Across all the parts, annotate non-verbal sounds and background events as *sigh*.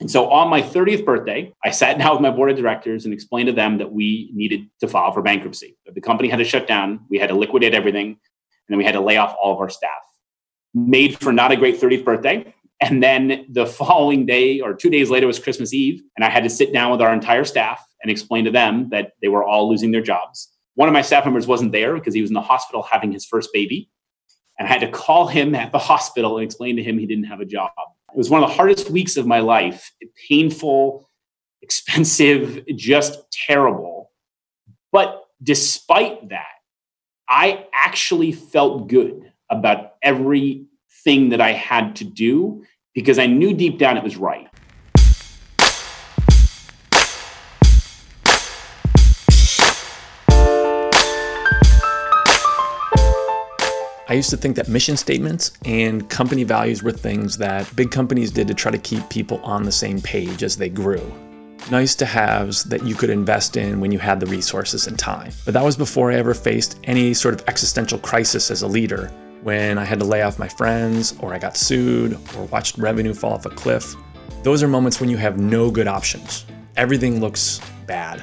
And so on my 30th birthday, I sat down with my board of directors and explained to them that we needed to file for bankruptcy. The company had to shut down, we had to liquidate everything, and then we had to lay off all of our staff. Made for not a great 30th birthday. And then the *laughs* following day or two days later was Christmas Eve, and I had to sit down with our entire staff and explain to them that they were all losing their jobs. One of my staff members wasn't there because he was in the hospital having his first baby. And I had to call him at the *laughs* hospital and explain to him he didn't have a job. It was one of the hardest weeks of my life, painful, expensive, *laughs* just terrible. But despite that, I actually felt good about everything that I had to do because I knew deep down it was right. I used to think that mission statements and company values were things that big companies did to try to keep people on the same page as they grew. Nice to haves that you could invest in when you had the resources and time. But that was before I ever faced any sort of existential crisis as a leader, when I had to lay off my friends, or I got sued, or watched revenue fall off a cliff. Those are moments when you have no good options. Everything looks bad.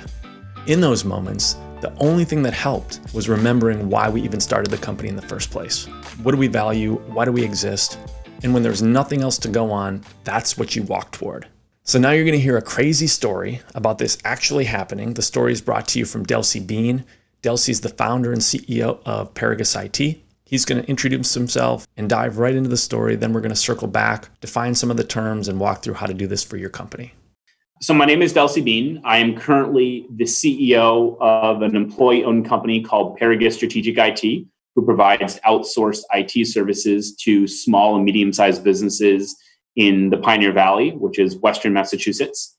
In those moments, the only thing that helped was remembering why we even started the company in the first place. What do we value? Why do we exist? And when there's nothing else to go on, that's what you walk toward. So now you're going to hear a crazy story about this actually happening. The story is brought to you from Delcy Bean. Delcy's the founder and CEO of Paragus IT. He's going to introduce himself and dive right into the story. Then we're going to circle back, define some of the terms, and walk through how to do this for your company. So my name is Delcy Bean. I am currently the CEO of an employee-owned company called Paragus Strategic IT, who provides outsourced IT services to small and medium-sized businesses in the Pioneer Valley, which is Western Massachusetts.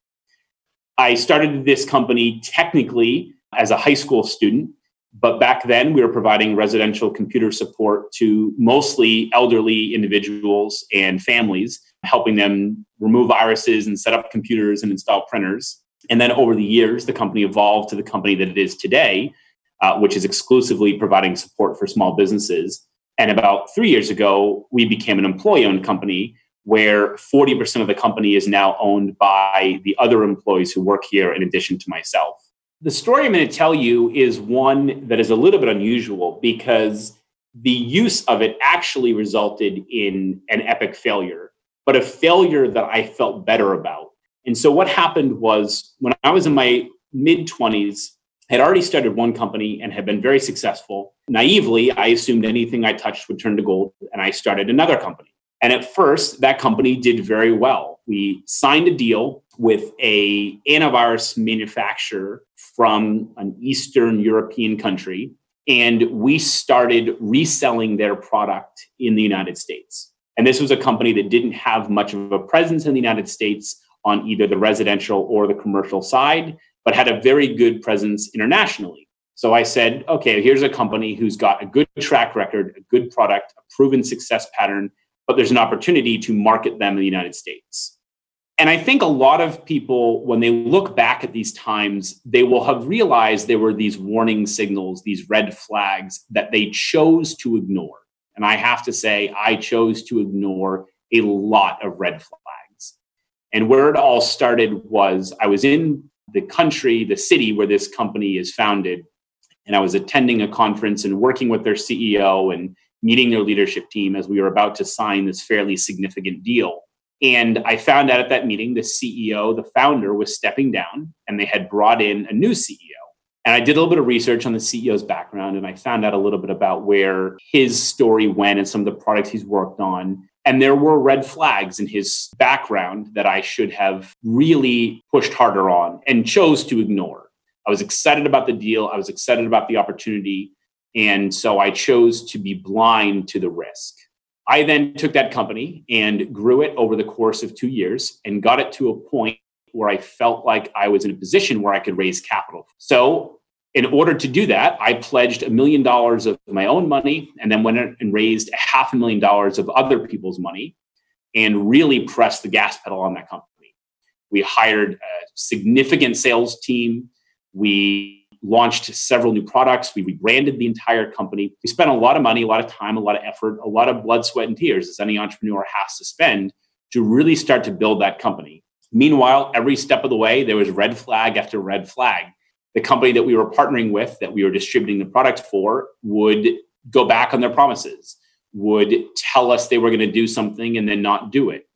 I started this company technically as a high school student, but back then we were providing residential computer support to mostly elderly individuals and families helping them remove viruses and set up computers and install printers. And then over the years, the company evolved to the company that it is today, uh, which is exclusively providing support for small businesses. And about three years ago, we became an employee owned company where 40% of the company is now owned by the other employees who work here in addition to myself. The story I'm going to tell you is one that is a little bit unusual because the use of it actually resulted in an epic failure but a failure that I felt better about. And so what happened was when I was in my mid 20s, I had already started one company and had been very successful. Naively, I assumed anything I touched would turn to gold, and I started another company. And at first, that company did very well. We signed a deal with a antivirus manufacturer from an Eastern European country, and we started reselling their product in the United States. And this was a company that didn't have much of a presence in the United States on either the residential or the commercial side, but had a very good presence internationally. So I said, okay, here's a company who's got a good track record, a good product, a proven success pattern, but there's an opportunity to market them in the United States. And I think a lot of people, when they look back at these times, they will have realized there were these warning signals, these red flags that they chose to ignore. And I have to say, I chose to ignore a lot of red flags. And where it all started was I was in the country, the city where this company is founded, and I was attending a conference and working with their CEO and meeting their leadership team as we were about to sign this fairly significant deal. And I found out at that meeting the CEO, the founder, was stepping down, and they had brought in a new CEO. And I did a little bit of research on the CEO's background and I found out a little bit about where his story went and some of the products he's worked on. And there were red flags in his background that I should have really pushed harder on and chose to ignore. I was excited about the deal, I was excited about the opportunity. And so I chose to be blind to the risk. I then took that company and grew it over the course of two years and got it to a point where I felt like I was in a position where I could raise capital. So, in order to do that, I pledged a million dollars of my own money and then went and raised a half a million dollars of other people's money and really pressed the gas pedal on that company. We hired a significant sales team. We launched several new products. We rebranded the entire company. We spent a lot of money, a lot of time, a lot of effort, a lot of blood, sweat, and tears, as any entrepreneur has to spend to really start to build that company. Meanwhile, every step of the way, there was red flag after red flag. The company that we were partnering with, that we were distributing the product for, would go back on their promises, would tell us they were going to do something and then not do it.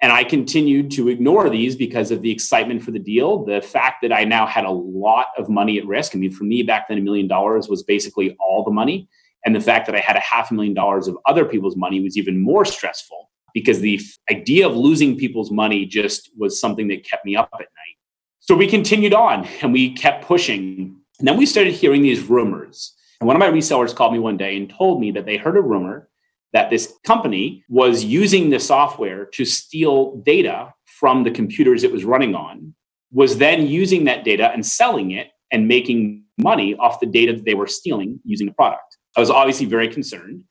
And I continued to ignore these because of the excitement for the deal. The fact that I now had a lot of money at risk. I mean, for me back then, a million dollars was basically all the money. And the fact that I had a half a million dollars of other people's money was even more stressful because the idea of losing people's money just was something that kept me up at night. So we continued on and we kept pushing. And then we started hearing these rumors. And one of my resellers called me one day and told me that they heard a rumor that this company was using the software to steal data from the computers it was running on, was then using that data and selling it and making money off the data that they were stealing using the product. I was obviously very concerned.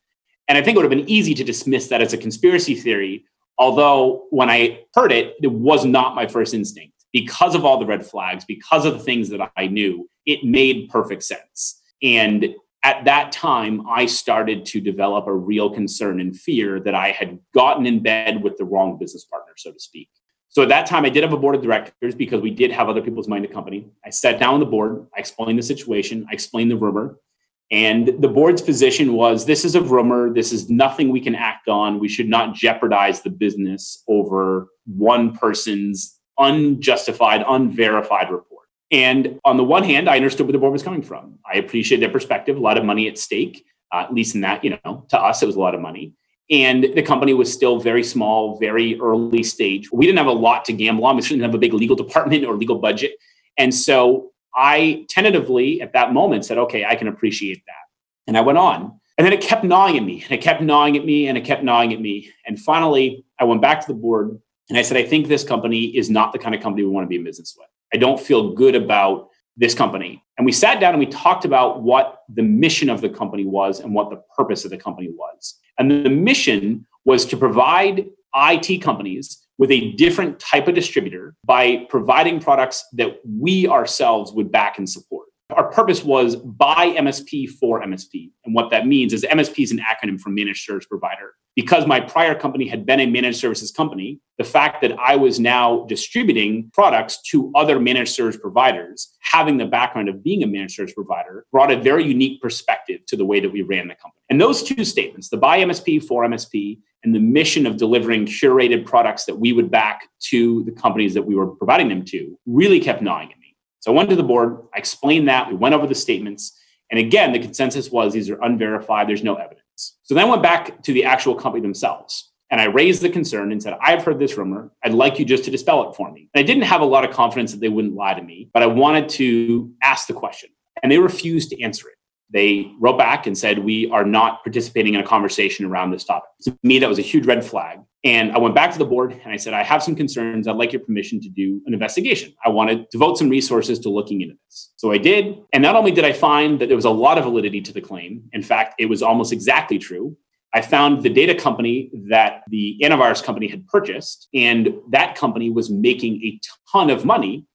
And I think it would have been easy to dismiss that as a conspiracy theory, although when I heard it, it was not my first instinct. Because of all the red flags, because of the things that I knew, it made perfect sense. And at that time, I started to develop a real concern and fear that I had gotten in bed with the wrong business partner, so to speak. So at that time, I did have a board of directors because we did have other people's in the company. I sat down on the board, I explained the situation, I explained the rumor, and the board's position was this is a rumor. This is nothing we can act on. We should not jeopardize the business over one person's unjustified, unverified report. And on the one hand, I understood where the board was coming from. I appreciate their perspective, a lot of money at stake, uh, at least in that, you know, to us, it was a lot of money. And the company was still very small, very early stage. We didn't have a lot to gamble on. We didn't have a big legal *laughs* department or legal budget. And so I tentatively at that moment said, okay, I can appreciate that. And I went on. And then it kept gnawing at me and it kept gnawing at me and it kept gnawing at me. And finally, I went back to the board and I said, I think this company is not the kind of company we want to be in business with. I don't feel good about this company. And we sat down and we talked about what the mission of the company was and what the purpose of the company was. And the mission was to provide IT companies with a different type of distributor by providing products that we ourselves would back and support. Our purpose was by MSP for MSP. And what that means is MSP is an acronym for managed service provider. Because my prior company had been a managed services company, the fact that I was now distributing products to other managed service providers, having the background of being a managed service provider, brought a very unique perspective to the way that we ran the company. And those two statements, the by MSP for MSP and the mission of delivering curated products that we would back to the companies that we were providing them to really kept gnawing at me. So I went to the board, I explained that, we went over the statements, and again, the consensus was these are unverified, there's no evidence. So then I went back to the actual company themselves. And I raised the concern and said, I've heard this rumor. I'd like you just to dispel it for me. And I didn't have a lot of confidence that they wouldn't lie to me, but I wanted to ask the question. And they refused to answer it they wrote back and said, We are not participating in a conversation around this topic. To me, that was a huge red flag. And I went back to the board and I said, I have some concerns. I'd like your permission to do an investigation. I want to devote some resources to looking into this. So I did. And not only did I find that there was a lot of validity to the claim, in fact, it was almost exactly true. I found the data company that the antivirus company had purchased, and that company was making a ton of money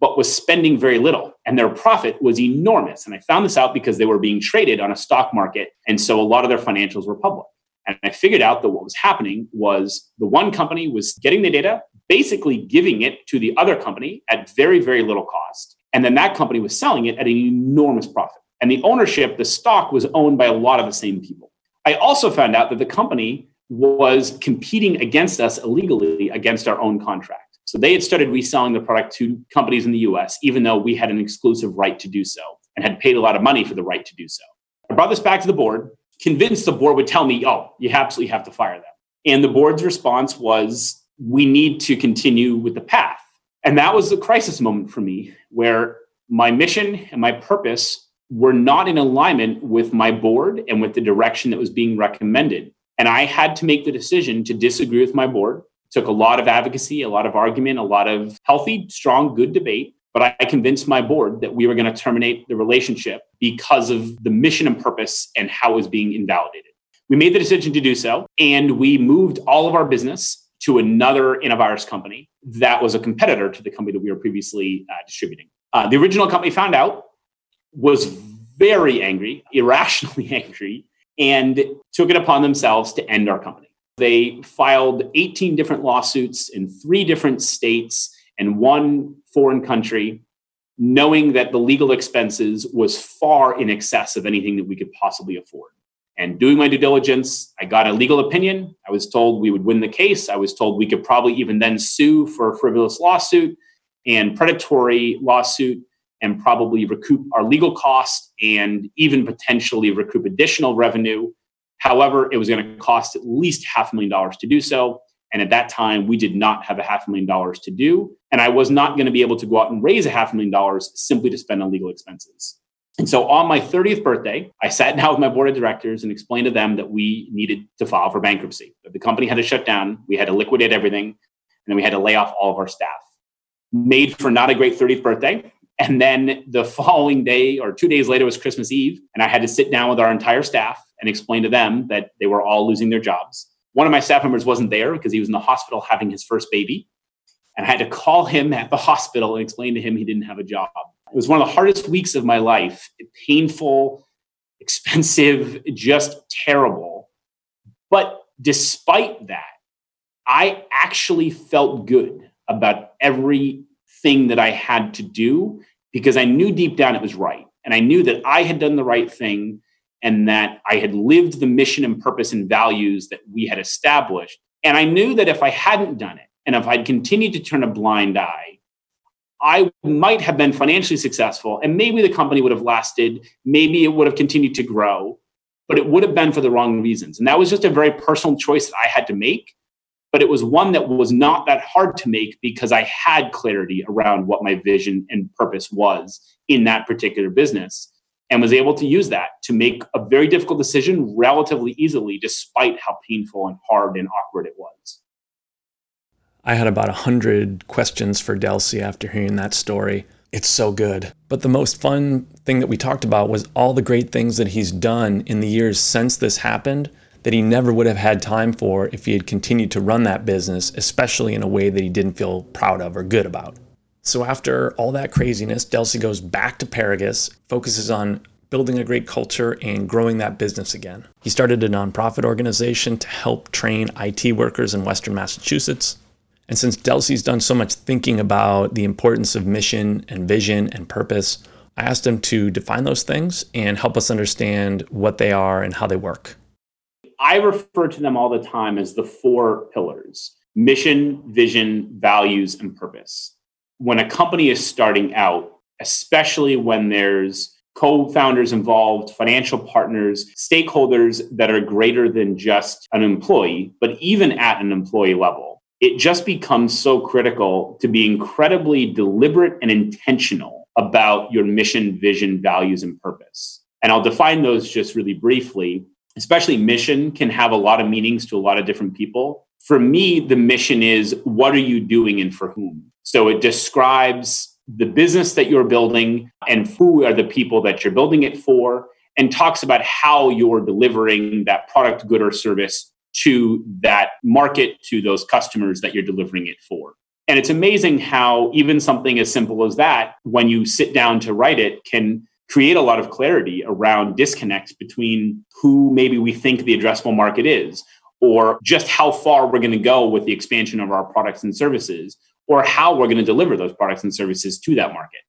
but was spending very little. And their profit was enormous. And I found this out because they were being traded on a stock market. And so a lot of their financials were public. And I figured out that what was happening was the one company was getting the data, basically giving it to the other company at very, very little cost. And then that company was selling it at an enormous profit. And the ownership, the stock was owned by a lot of the same people. I also found out that the company was competing against us illegally against our own contract. So they had started reselling the product to companies in the US, even though we had an exclusive right to do so and had paid a lot of money for the right to do so. I brought this back to the board, convinced the board would tell me, oh, you absolutely have to fire them. And the board's response was, we need to continue with the path. And that was a crisis moment for me where my mission and my purpose were not in alignment with my board and with the direction that was being recommended. And I had to make the decision to disagree with my board took a lot of advocacy, a lot of argument, a lot of healthy, strong, good debate. But I convinced my board that we were going to terminate the relationship because of the mission and purpose and how it was being invalidated. We made the decision to do so, and we moved all of our business to another antivirus company that was a competitor to the company that we were previously uh, distributing. Uh, the original company found out, was very angry, *laughs* irrationally *laughs* angry, and took it upon themselves to end our company. They filed 18 different lawsuits in three different states. In one foreign country, knowing that the legal expenses was far in excess of anything that we could possibly afford. And doing my due diligence, I got a legal opinion. I was told we would win the case. I was told we could probably even then sue for a frivolous lawsuit and predatory lawsuit and probably recoup our legal costs and even potentially recoup additional revenue. However, it was going to cost at least half a million dollars to do so. And at that time, we did not have a half a million dollars to do. And I was not going to be able to go out and raise a half a million dollars simply to spend on legal expenses. And so on my 30th birthday, I sat down with my board of directors and explained to them that we needed to file for bankruptcy. That the company had to shut down, we had to liquidate everything, and then we had to lay off all of our staff. Made for not a great 30th birthday. And then the following day or two days later was Christmas Eve, and I had to sit down with our entire staff and explain to them that they were all losing their jobs. One of my staff members wasn't there because he was in the hospital having his first baby. And I had to call him at the *laughs* hospital and explain to him he didn't have a job. It was one of the hardest weeks of my life painful, expensive, just terrible. But despite that, I actually felt good about everything that I had to do because I knew deep down it was right. And I knew that I had done the right thing and that I had lived the mission and purpose and values that we had established. And I knew that if I hadn't done it and if I'd continued to turn a blind eye, I might have been financially successful and maybe the company would have lasted, maybe it would have continued to grow, but it would have been for the wrong reasons. And that was just a very personal choice that I had to make. But it was one that was not that hard to make because I had clarity around what my vision and purpose was in that particular business and was able to use that to make a very difficult decision relatively easily, despite how painful and hard and awkward it was. I had about 100 questions for Delcy after hearing that story. It's so good. But the most fun thing that we talked about was all the great things that he's done in the years since this happened that he never would have had time for if he had continued to run that business, especially in a way that he didn't feel proud of or good about. So after all that craziness, Delcy goes back to Paragus, focuses on building a great culture and growing that business again. He started a nonprofit organization to help train IT workers in Western Massachusetts. And since Delcy's done so much thinking about the importance of mission and vision and purpose, I asked him to define those things and help us understand what they are and how they work. I refer to them all the time as the four pillars mission, vision, values, and purpose. When a company is starting out, especially when there's co founders involved, financial partners, stakeholders that are greater than just an employee, but even at an employee level it just becomes so critical to be incredibly deliberate and intentional about your mission, vision, values, and purpose. And I'll define those just really briefly. Especially mission can have a lot of meanings to a lot of different people. For me, the mission is what are you doing and for whom? So it describes the business that you're building and who are the people that you're building it for, and talks about how you're delivering that product, good, or service to that market, to those customers that you're delivering it for. And it's amazing how even something as simple as that, when you sit down to write it, can create a lot of clarity around disconnects between who maybe we think the addressable market is, or just how far we're going to go with the expansion of our products and services, or how we're going to deliver those products and services to that market.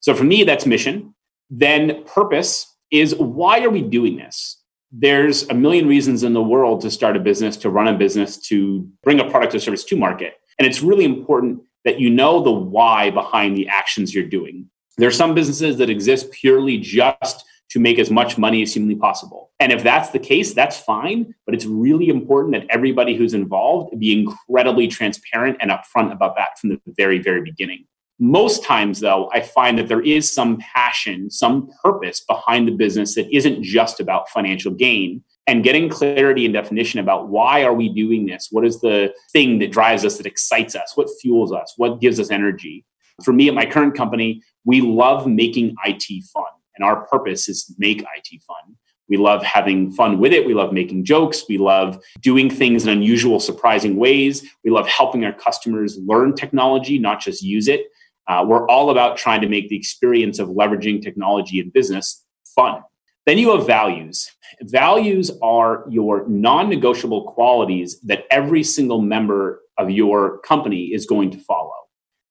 So for me, that's mission. Then purpose is why are we doing this? there's a million reasons in the world to start a business, to run a business, to bring a product or service to market. And it's really important that you know the why behind the actions you're doing. There are some businesses that exist purely just to make as much money as humanly possible. And if that's the case, that's fine. But it's really important that everybody who's involved be incredibly transparent and upfront about that from the very, very beginning. Most times, though, I find that there is some passion, some purpose behind the business that isn't just about financial gain. And getting clarity and definition about why are we doing this? What is the thing that drives us, that excites us? What fuels us? What gives us energy? For me at my current company, we love making IT fun. And our purpose is to make IT fun. We love having fun with it. We love making jokes. We love doing things in unusual, surprising ways. We love helping our customers learn technology, not just use it. Uh, we're all about trying to make the experience of leveraging technology in business fun. Then you have values. Values are your non negotiable qualities that every single member of your company is going to follow.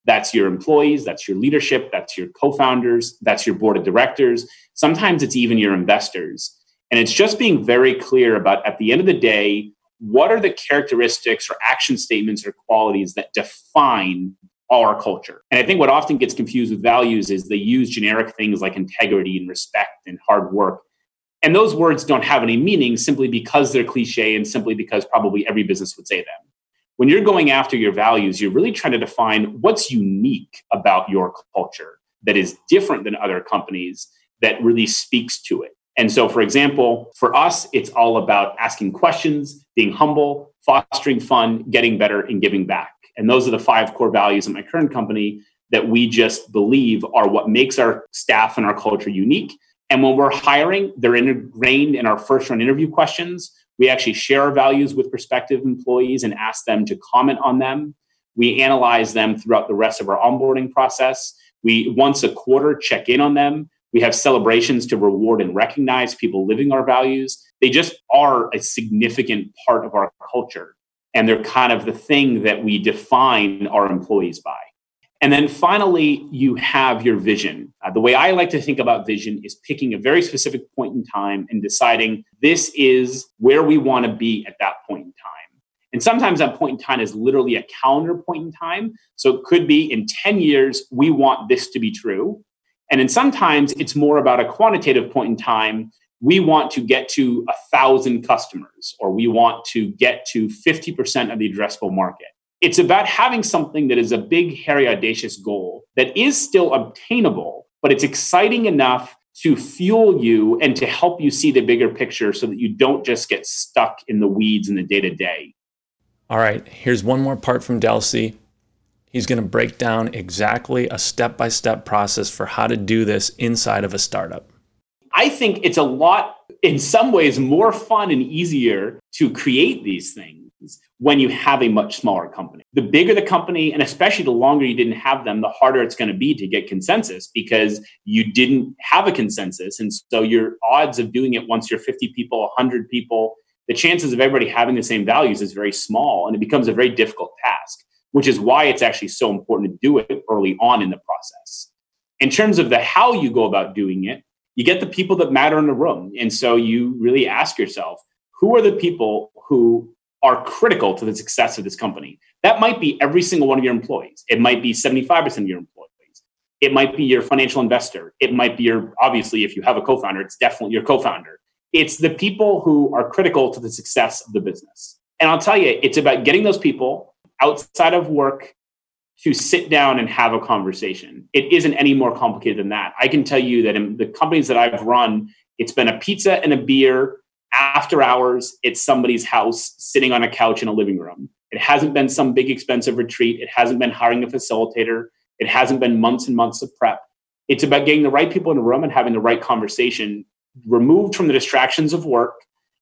That's your employees, that's your leadership, that's your co founders, that's your board of directors. Sometimes it's even your investors. And it's just being very clear about at the end of the day, what are the characteristics or action statements or qualities that define our culture? And I think what often gets confused with values is they use generic things like integrity and respect and hard work. And those words don't have any meaning simply because they're cliche and simply because probably every business would say them. When you're going after your values, you're really trying to define what's unique about your culture that is different than other companies that really speaks to it. And so, for example, for us, it's all about asking questions, being humble, fostering fun, getting better, and giving back. And those are the five core values in my current company that we just believe are what makes our staff and our culture unique. And when we're hiring, they're ingrained in our first round interview questions. We actually share our values with prospective employees and ask them to comment on them. We analyze them throughout the rest of our onboarding process. We once a quarter check in on them we have celebrations to reward and recognize people living our values. They just are a significant part of our culture. And they're kind of the thing that we define our employees by. And then finally, you have your vision. Uh, the way I like to think about vision is picking a very specific point in time and deciding this is where we want to be at that point in time. And sometimes that point in time is literally a calendar point in time. So it could be in 10 years, we want this to be true. And then sometimes it's more about a quantitative point in time. We want to get to a thousand customers, or we want to get to 50% of the addressable market. It's about having something that is a big, hairy, audacious goal that is still obtainable, but it's exciting enough to fuel you and to help you see the bigger picture so that you don't just get stuck in the weeds in the day to day. All right, here's one more part from Delcy. He's going to break down exactly a step by step process for how to do this inside of a startup. I think it's a lot, in some ways, more fun and easier to create these things when you have a much smaller company. The bigger the company, and especially the longer you didn't have them, the harder it's going to be to get consensus because you didn't have a consensus. And so your odds of doing it once you're 50 people, 100 people, the chances of everybody having the same values is very small and it becomes a very difficult task which is why it's actually so important to do it early on in the process. In terms of the how you go about doing it, you get the people that matter in the room. And so you really ask yourself, who are the people who are critical to the success of this company? That might be every single one of your employees. It might be 75% of your employees. It might be your financial investor. It might be your, obviously, if you have a co founder, it's definitely your co founder. It's the people who are critical to the success of the business. And I'll tell you, it's about getting those people outside of work to sit down and have a conversation. It isn't any more complicated than that. I can tell you that in the companies that I've run, it's been a pizza and a beer after hours it's somebody's house, sitting on a couch in a living room. It hasn't been some big expensive retreat. It hasn't been hiring a facilitator. It hasn't been months and months of prep. It's about getting the right people in the room and having the right conversation, removed from the distractions of work,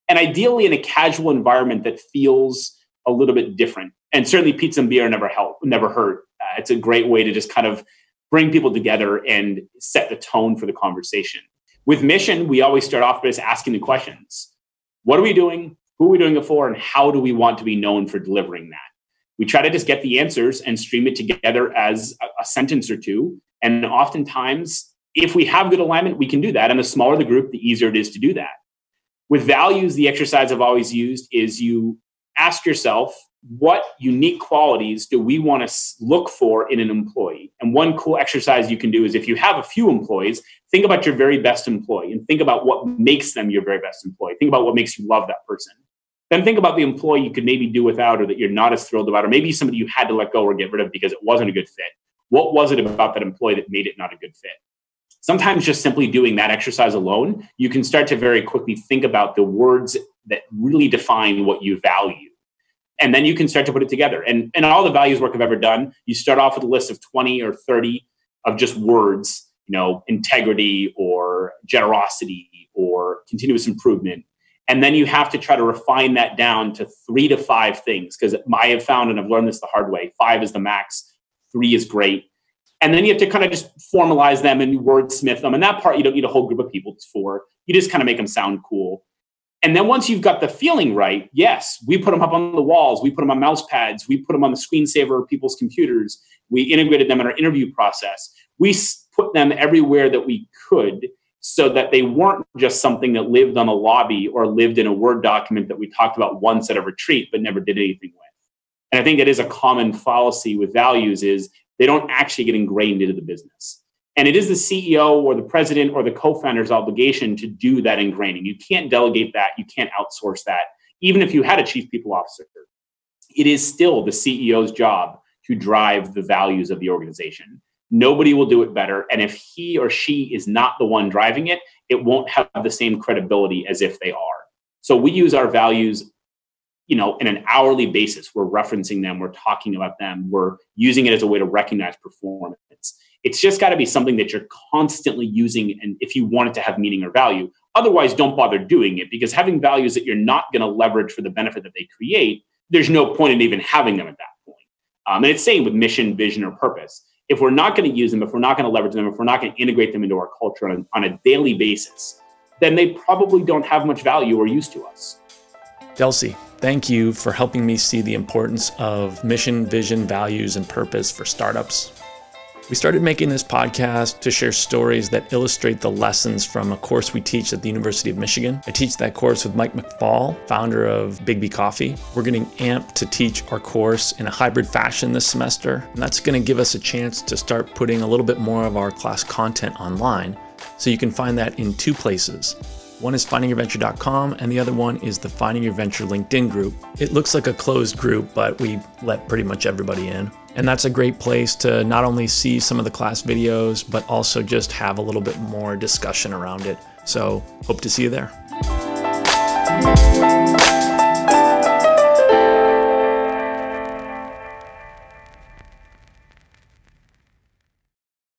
and ideally in a casual environment that feels a little bit different and certainly pizza and beer never help, never hurt. Uh, it's a great way to just kind of bring people together and set the tone for the conversation. With mission, we always start off by just asking the questions: What are we doing? Who are we doing it for? And how do we want to be known for delivering that? We try to just get the answers and stream it together as a, a sentence or two. And oftentimes, if we have good alignment, we can do that. And the smaller the group, the easier it is to do that. With values, the exercise I've always used is you ask yourself what unique qualities do we want to look for in an employee? And one cool exercise you can do is if you have a few employees, think about your very best employee and think about what makes them your very best employee. Think about what makes you love that person. Then think about the employee you could maybe do without or that you're not as thrilled about, or maybe somebody you had to let go or get rid of because it wasn't a good fit. What was it about that employee that made it not a good fit? Sometimes just simply doing that exercise alone, you can start to very quickly think about the words that really define what you value and then you can start to put it together. And and all the values work I've ever done, you start off with a list of 20 or 30 of just words, you know, integrity or generosity or continuous improvement. And then you have to try to refine that down to three to five things because I have found, and I've learned this the hard way, five is the max, three is great. And then you have to kind of just formalize them and wordsmith them. And that part you don't need a whole group of people for. You just kind of make them sound cool And then once you've got the feeling right, yes, we put them up on the walls, we put them on mouse pads, we put them on the screensaver of people's computers, we integrated them in our interview process. We put them everywhere that we could so that they weren't just something that lived on a lobby or lived in a Word document that we talked about once at a retreat but never did anything with. And I think that is a common fallacy with values is they don't actually get ingrained into the business. And it is the CEO or the president or the co founder's obligation to do that ingraining. You can't delegate that, you can't outsource that. Even if you had a chief people officer, it is still the CEO's job to drive the values of the organization. Nobody will do it better. And if he or she is not the one driving it, it won't have the same credibility as if they are. So we use our values you know, in an hourly basis, we're referencing them, we're talking about them, we're using it as a way to recognize performance. It's just got to be something that you're constantly using, and if you want it to have meaning or value, otherwise, don't bother doing it because having values that you're not going to leverage for the benefit that they create, there's no point in even having them at that point. Um, and it's same with mission, vision, or purpose. If we're not going to use them, if we're not going to leverage them, if we're not going to integrate them into our culture on, on a daily basis, then they probably don't have much value or use to us. Delcy, thank you for helping me see the importance of mission, vision, values, and purpose for startups. We started making this podcast to share stories that illustrate the lessons from a course we teach at the University of Michigan. I teach that course with Mike McFall, founder of Biggby Coffee. We're getting amped to teach our course in a hybrid fashion this semester, and that's going to give us a chance to start putting a little bit more of our class content online. So you can find that in two places one is findingyourventure.com, and the other one is the Finding Your Venture LinkedIn group. It looks like a closed group, but we let pretty much everybody in. And that's a great place to not only see some of the class videos, but also just have a little bit more discussion around it. So, hope to see you there.